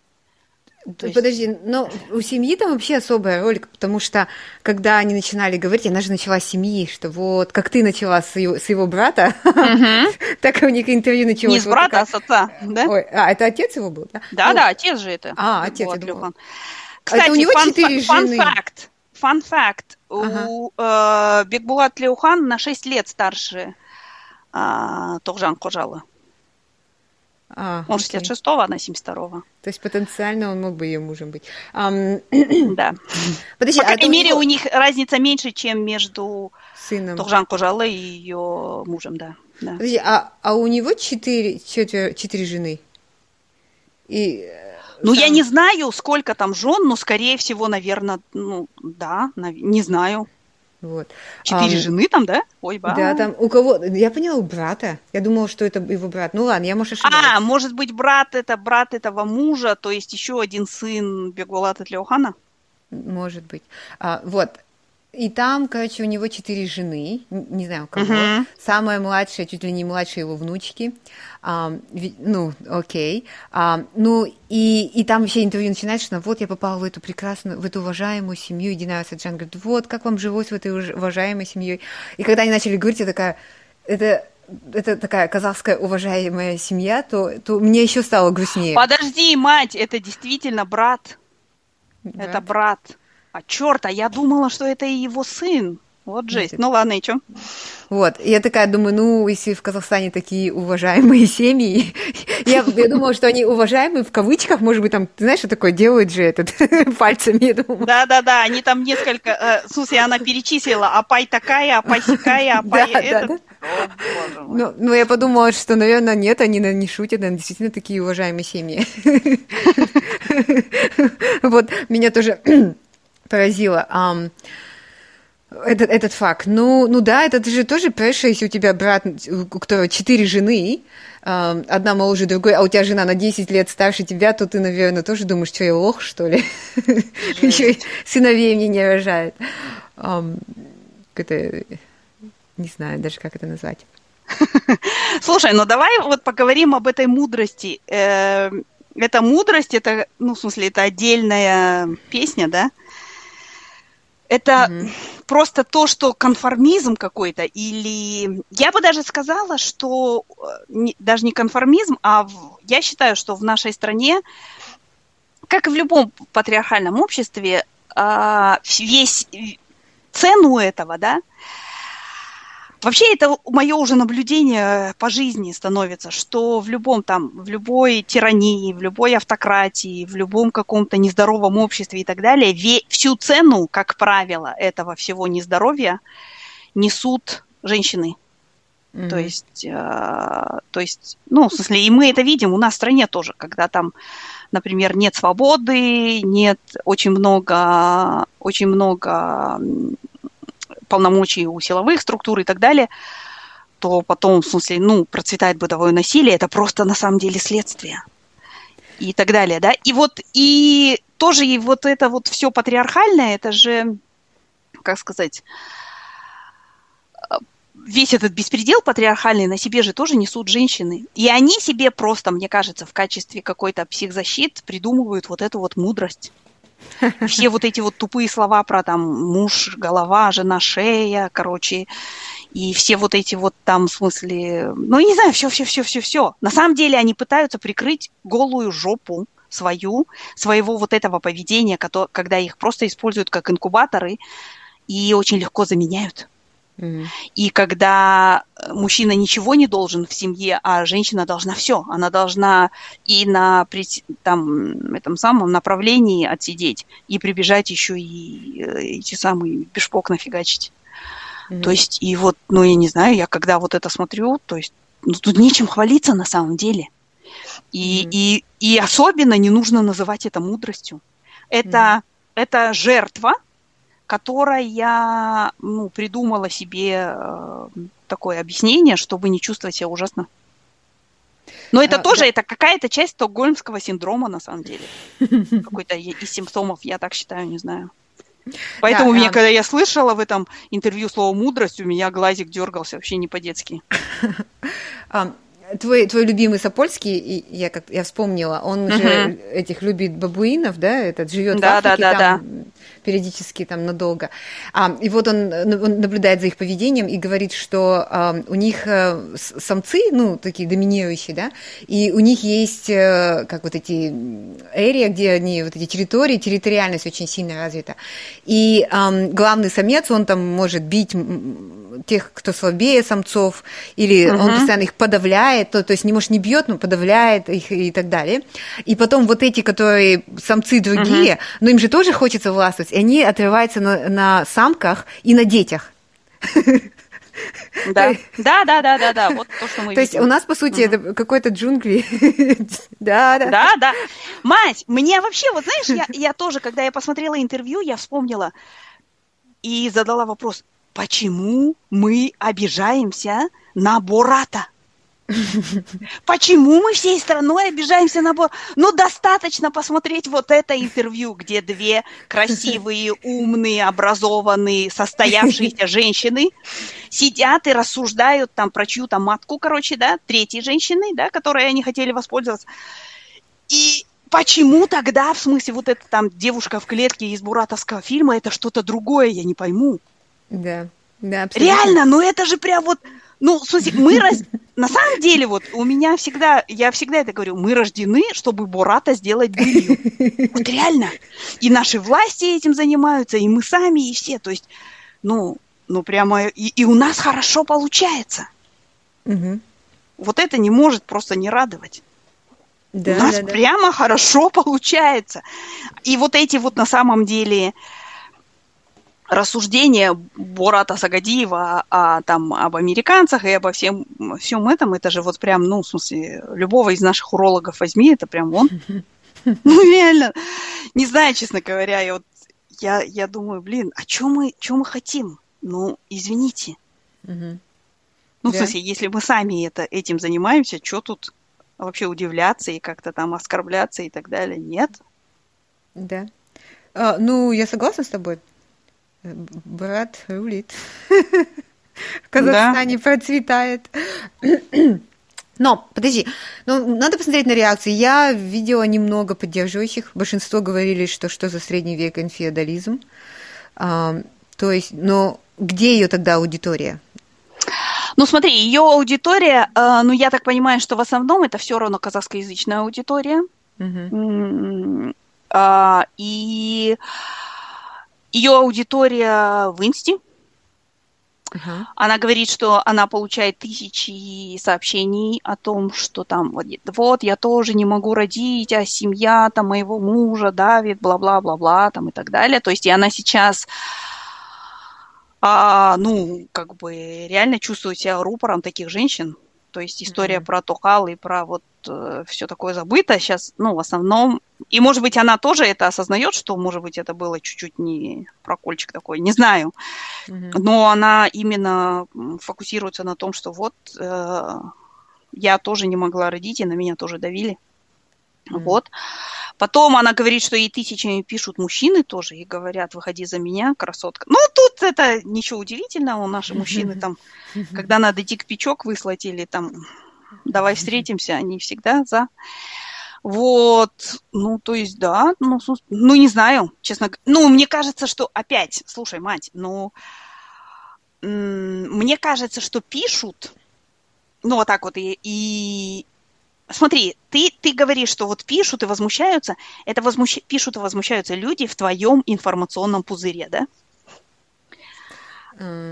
То есть... Подожди, но у семьи там вообще особая роль, потому что когда они начинали говорить, она же начала с семьи, что вот как ты начала с его, с его брата, *laughs* так у них интервью началось. Не с брата, а с отца, да? а это отец его был, да? Да, да, отец же это. А, отец, Кстати, у него четыре жены. Факт, фан факт. Ага. У э, Бекбулат Леухан на 6 лет старше э, Тогжан Кожалы. А, он 66-го, она 72-го. То есть потенциально он мог бы ее мужем быть. Um... *clears throat* Да. Подожди, По а крайней а мере, него... у них разница меньше, чем между Сыном. Тогжан Кожалы и ее мужем, да. да. Подожди, а, а у него четыре, четыре, четыре жены? И ну, там... я не знаю, сколько там жен, но, скорее всего, наверное, ну, да, не знаю. Вот. Четыре а, жены там, да? Ой, ба. Да, там у кого? Я поняла, у брата. Я думала, что это его брат. Ну ладно, я, может, ошибаюсь. А, может быть, брат это брат этого мужа, то есть еще один сын Бегулата Тлеохана? Может быть. А, вот. И там, короче, у него четыре жены, не знаю у кого. Uh-huh. Самая младшая, чуть ли не младшая его внучки. А, ну, окей. А, ну, и, и там вообще интервью начинается, что вот я попала в эту прекрасную, в эту уважаемую семью. И Динара Саджан говорит, вот, как вам жилось в этой уважаемой семье. И когда они начали говорить, я такая, это это такая казахская уважаемая семья, то, то мне еще стало грустнее. Подожди, мать, это действительно брат. брат? Это брат. А черт, а я думала, что это и его сын. Вот жесть. Ну ладно, и что? Вот, я такая думаю, ну, если в Казахстане такие уважаемые *laughs* семьи, я, я думала, что они уважаемые в кавычках, может быть, там, ты знаешь, что такое делают же этот *laughs* пальцами, я думаю. Да-да-да, они там несколько, э, в смысле, она перечислила, а пай такая, а пай сякая, а пай да, этот. Да, да. ну, ну, я подумала, что, наверное, нет, они наверное, не шутят, они действительно такие уважаемые семьи. *laughs* Вот, меня тоже поразило. Um, этот, этот факт. Ну, ну да, это же тоже прessure, если у тебя брат, у которого четыре жены, одна моложе другой, а у тебя жена на 10 лет старше тебя, то ты, наверное, тоже думаешь, что я лох, что ли? Еще сыновей мне не рожает. Это, не знаю даже, как это назвать. *laughs* Слушай, ну давай вот поговорим об этой мудрости. Э, эта мудрость, это, ну, в смысле, это отдельная песня, да? Это угу. просто то, что конформизм какой-то, или я бы даже сказала, что э, не, даже не конформизм, а в, я считаю, что в нашей стране, как и в любом патриархальном обществе, а, весь цену этого, да, Вообще это мое уже наблюдение по жизни становится, что в любом там, в любой тирании, в любой автократии, в любом каком-то нездоровом обществе и так далее, всю цену, как правило, этого всего нездоровья несут женщины. Mm-hmm. То есть, э, то есть, ну, в смысле, и мы это видим у нас в стране тоже, когда там, например, нет свободы, нет очень много, очень много полномочий у силовых структур и так далее, что потом, в смысле, ну, процветает бытовое насилие, это просто на самом деле следствие. И так далее, да. И вот, и тоже и вот это вот все патриархальное, это же, как сказать, весь этот беспредел патриархальный на себе же тоже несут женщины. И они себе просто, мне кажется, в качестве какой-то психзащит придумывают вот эту вот мудрость. Все вот эти вот тупые слова про там муж, голова, жена, шея, короче, и все вот эти вот там, в смысле, ну, не знаю, все-все-все-все-все. На самом деле они пытаются прикрыть голую жопу свою, своего вот этого поведения, когда их просто используют как инкубаторы и очень легко заменяют. И когда э, мужчина ничего не должен в семье, а женщина должна все, она должна и на там, этом самом направлении отсидеть, и прибежать еще и э, эти самые пешпок нафигачить. Mm-hmm. То есть, и вот, ну, я не знаю, я когда вот это смотрю, то есть, ну, тут нечем хвалиться на самом деле. И, mm-hmm. и, и особенно не нужно называть это мудростью. Это, mm-hmm. это жертва, которая ну, придумала себе э, такое объяснение, чтобы не чувствовать себя ужасно. Но это а, тоже, да. это какая-то часть стокгольмского синдрома, на самом деле. *laughs* Какой-то из симптомов, я так считаю, не знаю. Поэтому да, мне, а... когда я слышала в этом интервью слово мудрость, у меня глазик дергался вообще не по-детски. *laughs* А, твой, твой любимый Сапольский, я как я вспомнила, он же этих любит бабуинов, да, этот живет да, в Африке, да, да, там, да периодически там надолго. А, и вот он, он наблюдает за их поведением и говорит, что а, у них а, самцы, ну, такие доминирующие, да, и у них есть а, как вот эти эрия, где они, вот эти территории, территориальность очень сильно развита. И а, главный самец, он там может бить тех, кто слабее самцов, или uh-huh. он постоянно их подавляет, то, то есть не может не бьет, но подавляет их и так далее. И потом вот эти, которые самцы другие, uh-huh. но им же тоже хочется властвовать, и они отрываются на, на самках и на детях. Да, да, да, да, да, да, вот то, что мы То есть у нас, по сути, это какой-то джунгли. *laughs* Да, да. Да, да. Мать, мне вообще, вот знаешь, я, я тоже, когда я посмотрела интервью, я вспомнила и задала вопрос, почему мы обижаемся на Бората? Почему мы всей страной обижаемся на Бората? Ну, достаточно посмотреть вот это интервью, где две красивые, умные, образованные, состоявшиеся женщины сидят и рассуждают там про чью-то матку, короче, да, третьей женщины, да, которой они хотели воспользоваться. И почему тогда, в смысле, вот эта там девушка в клетке из буратовского фильма, это что-то другое, я не пойму. Да, да, абсолютно. Реально, ну это же прям вот, ну, слушай, мы раз... На самом деле, вот у меня всегда, я всегда это говорю, мы рождены, чтобы Бурата сделать былью. Вот реально. И наши власти этим занимаются, и мы сами, и все. То есть, ну, ну прямо, и, и у нас хорошо получается. Угу. Вот это не может просто не радовать. Да, у нас да, прямо да. хорошо получается. И вот эти вот на самом деле рассуждения Бората Сагадиева о, там, об американцах и обо всем, всем этом, это же вот прям, ну, в смысле, любого из наших урологов возьми, это прям он. *laughs* Ну, реально. Не знаю, честно говоря, я вот, я, я думаю, блин, а что мы, что мы хотим? Ну, извините. Ну, в смысле, если мы сами это, этим занимаемся, что тут вообще удивляться и как-то там оскорбляться и так далее? Нет. Да. А, ну, я согласна с тобой брат рулит. В Казахстане да. процветает. Но, подожди, ну, надо посмотреть на реакции. Я видела немного поддерживающих. Большинство говорили, что что за средний век и феодализм. А, то есть, но где ее тогда аудитория? Ну, смотри, ее аудитория, э, ну, я так понимаю, что в основном это все равно казахскоязычная аудитория. Э, и ее аудитория в Инсте. Uh-huh. Она говорит, что она получает тысячи сообщений о том, что там вот, вот я тоже не могу родить, а семья там моего мужа давит, бла-бла-бла-бла там и так далее. То есть и она сейчас а, ну, как бы реально чувствует себя рупором таких женщин. То есть история mm-hmm. про Тухал и про вот э, все такое забыто сейчас, ну, в основном. И, может быть, она тоже это осознает, что, может быть, это было чуть-чуть не прокольчик такой, *laughs* не знаю. Mm-hmm. Но она именно фокусируется на том, что вот э, я тоже не могла родить, и на меня тоже давили. Mm-hmm. Вот. Потом она говорит, что ей тысячами пишут мужчины тоже и говорят, выходи за меня, красотка. Ну, тут это ничего удивительного, наши мужчины там, *laughs* когда надо дик-пичок выслать или там давай встретимся, они всегда за. Вот, ну, то есть, да, ну, ну, не знаю, честно. Ну, мне кажется, что опять, слушай, мать, ну, мне кажется, что пишут, ну, вот так вот, и, и смотри, ты, ты говоришь, что вот пишут и возмущаются, это возмущ... пишут и возмущаются люди в твоем информационном пузыре, да?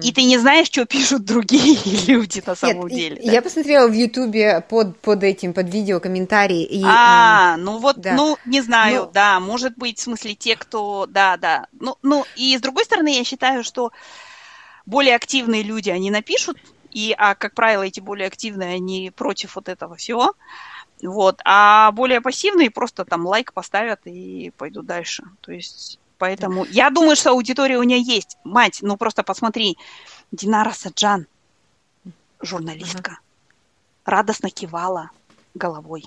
И ты не знаешь, что пишут другие *laughs* люди на самом Нет, деле. Да? Я посмотрела в Ютубе под, под этим, под видео комментарии. И, а, э, ну вот, да. ну, не знаю, ну, да, может быть, в смысле те, кто, да, да. Ну, ну, и с другой стороны, я считаю, что более активные люди, они напишут и, а, как правило, эти более активные, они против вот этого всего. Вот. А более пассивные просто там лайк поставят и пойдут дальше. То есть, поэтому я думаю, что аудитория у нее есть. Мать, ну просто посмотри. Динара Саджан, журналистка, радостно кивала головой.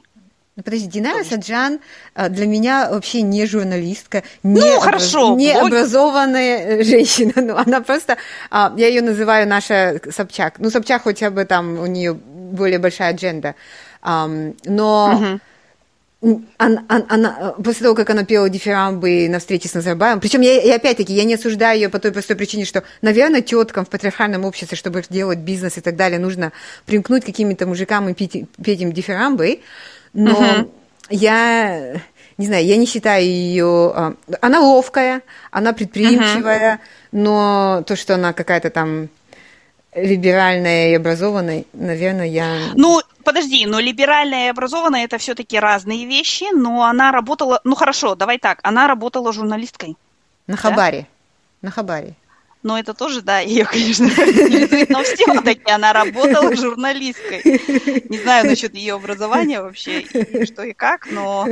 Ну, подожди, Динара Саджан а, для меня вообще не журналистка, не, ну, хорошо, не образованная женщина. Ну, она просто, а, я ее называю наша Собчак. Ну, Собчак хотя бы там у нее более большая адженда. Но угу. она, она, после того, как она пела дифирамбы на встрече с Назарбаевым, причем я, я опять-таки, я не осуждаю ее по той простой причине, что, наверное, теткам в патриархальном обществе, чтобы делать бизнес и так далее, нужно примкнуть к каким-то мужикам и петь, петь им дифирамбы, но угу. я не знаю, я не считаю ее... А, она ловкая, она предприимчивая, uh но то, что она какая-то там либеральная и образованная, наверное, я... Ну, подожди, но либеральная и образованная это все-таки разные вещи, но она работала... Ну, хорошо, давай так, она работала журналисткой. На да? Хабаре. На Хабаре. Но это тоже, да, ее, конечно, но все-таки она работала журналисткой. Не знаю насчет ее образования вообще, и что и как, но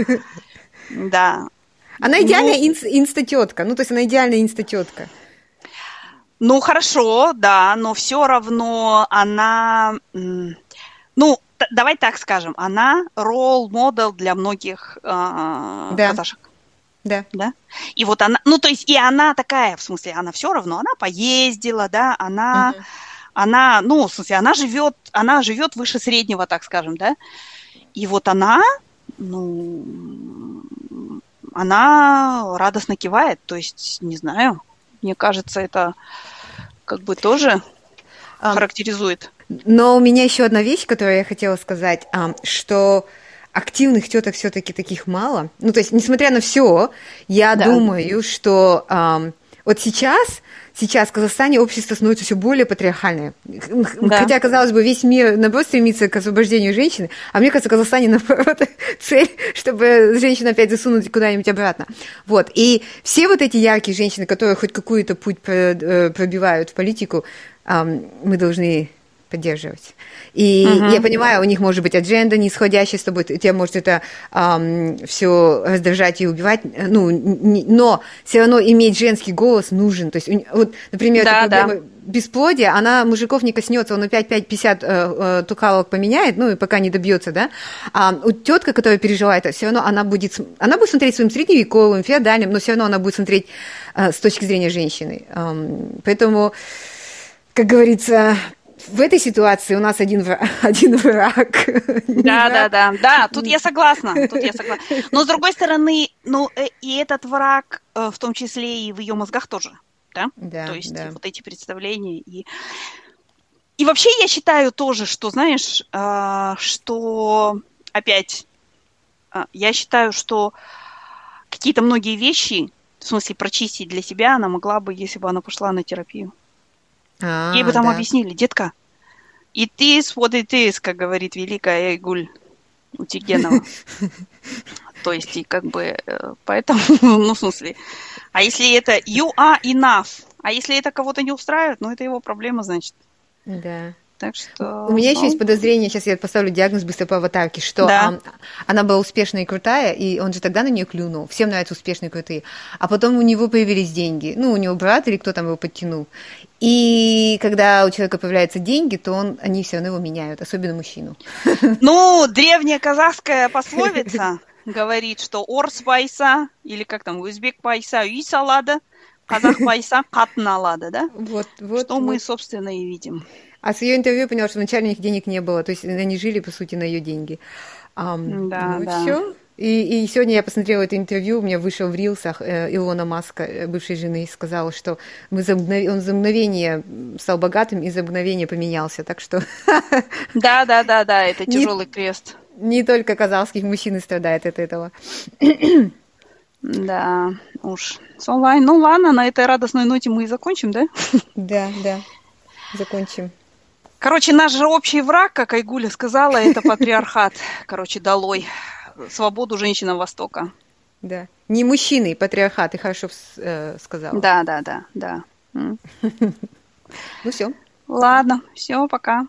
да. Она идеальная ну, инстатетка, ну, то есть она идеальная инстатетка. Ну, хорошо, да, но все равно она, ну, давай так скажем, она ролл-модел для многих э, да. казашек. Да. Да. И вот она, ну, то есть, и она такая, в смысле, она все равно, она поездила, да, она, угу. она, ну, в смысле, она живет, она живет выше среднего, так скажем, да. И вот она, ну, она радостно кивает, то есть, не знаю, мне кажется, это как бы тоже а, характеризует. Но у меня еще одна вещь, которую я хотела сказать, что активных теток все-таки таких мало. Ну, то есть, несмотря на все, я да. думаю, что э, вот сейчас, сейчас в Казахстане общество становится все более патриархальное. Да. Хотя, казалось бы, весь мир, наоборот, стремится к освобождению женщины, а мне кажется, в Казахстане, *laughs* наоборот, цель, чтобы женщину опять засунуть куда-нибудь обратно. Вот. И все вот эти яркие женщины, которые хоть какой-то путь э, пробивают в политику, э, мы должны поддерживать. И uh-huh. я понимаю, у них может быть адженда не сходящая с тобой, тебе может это эм, все раздражать и убивать, ну, не, но все равно иметь женский голос нужен. То есть, вот, например, да, проблема да. бесплодия, она мужиков не коснется, он опять 5-50 э, э, тукалок поменяет, ну, и пока не добьется, да. А у тетка, которая пережила это, все равно она будет, она будет смотреть своим средневековым, феодальным, но все равно она будет смотреть э, с точки зрения женщины. Эм, поэтому как говорится, в этой ситуации у нас один, *laughs* один враг. Да, да, да, да, тут я согласна, тут я согласна. Но с другой стороны, ну э, и этот враг, э, в том числе и в ее мозгах тоже, да? Да. То есть да. вот эти представления и и вообще я считаю тоже, что знаешь, э, что опять я считаю, что какие-то многие вещи, в смысле прочистить для себя, она могла бы, если бы она пошла на терапию. А, Ей бы там да. объяснили, детка, it is what it is, как говорит великая Игуль Утигенова. *laughs* То есть, и как бы, э, поэтому, *laughs* ну, в смысле, а если это you are enough, а если это кого-то не устраивает, ну, это его проблема, значит. Да. Так что... У меня еще есть подозрение, сейчас я поставлю диагноз быстро по аватарке, что да. а, она была успешная и крутая, и он же тогда на нее клюнул. Всем нравятся успешные и крутые. А потом у него появились деньги. Ну, у него брат или кто там его подтянул. И когда у человека появляются деньги, то он, они все равно его меняют, особенно мужчину. *laughs* Ну, древняя казахская пословица говорит, что орс пайса, или как там, узбек пайса, үй салада, казах *laughs* пайса катын алады, да? Вот, вот. Что вот. мы, собственно, и видим. А с ее интервью я поняла, что вначале у них денег не было, то есть они жили, по сути, на ее деньги. Um, да, ну, да. Все. И, и сегодня я посмотрела это интервью, у меня вышел в рилсах э, Илона Маска, э, бывшей жены, сказал, что мы за мгновение, он за мгновение стал богатым и за мгновение поменялся, так что... *laughs* Да, да, да, да, это тяжелый не, крест. Не только казахских мужчин страдает от этого. Да, уж. Солай. Ну ладно, на этой радостной ноте мы и закончим, да? Да, да. Закончим. Короче, наш же общий враг, как Айгуля сказала, это патриархат. Короче, долой. Свободу женщинам Востока. Да. Не мужчины, патриархат, ты хорошо э, сказала. Да, да, да, да. *laughs* Ну все. Ладно, все, пока.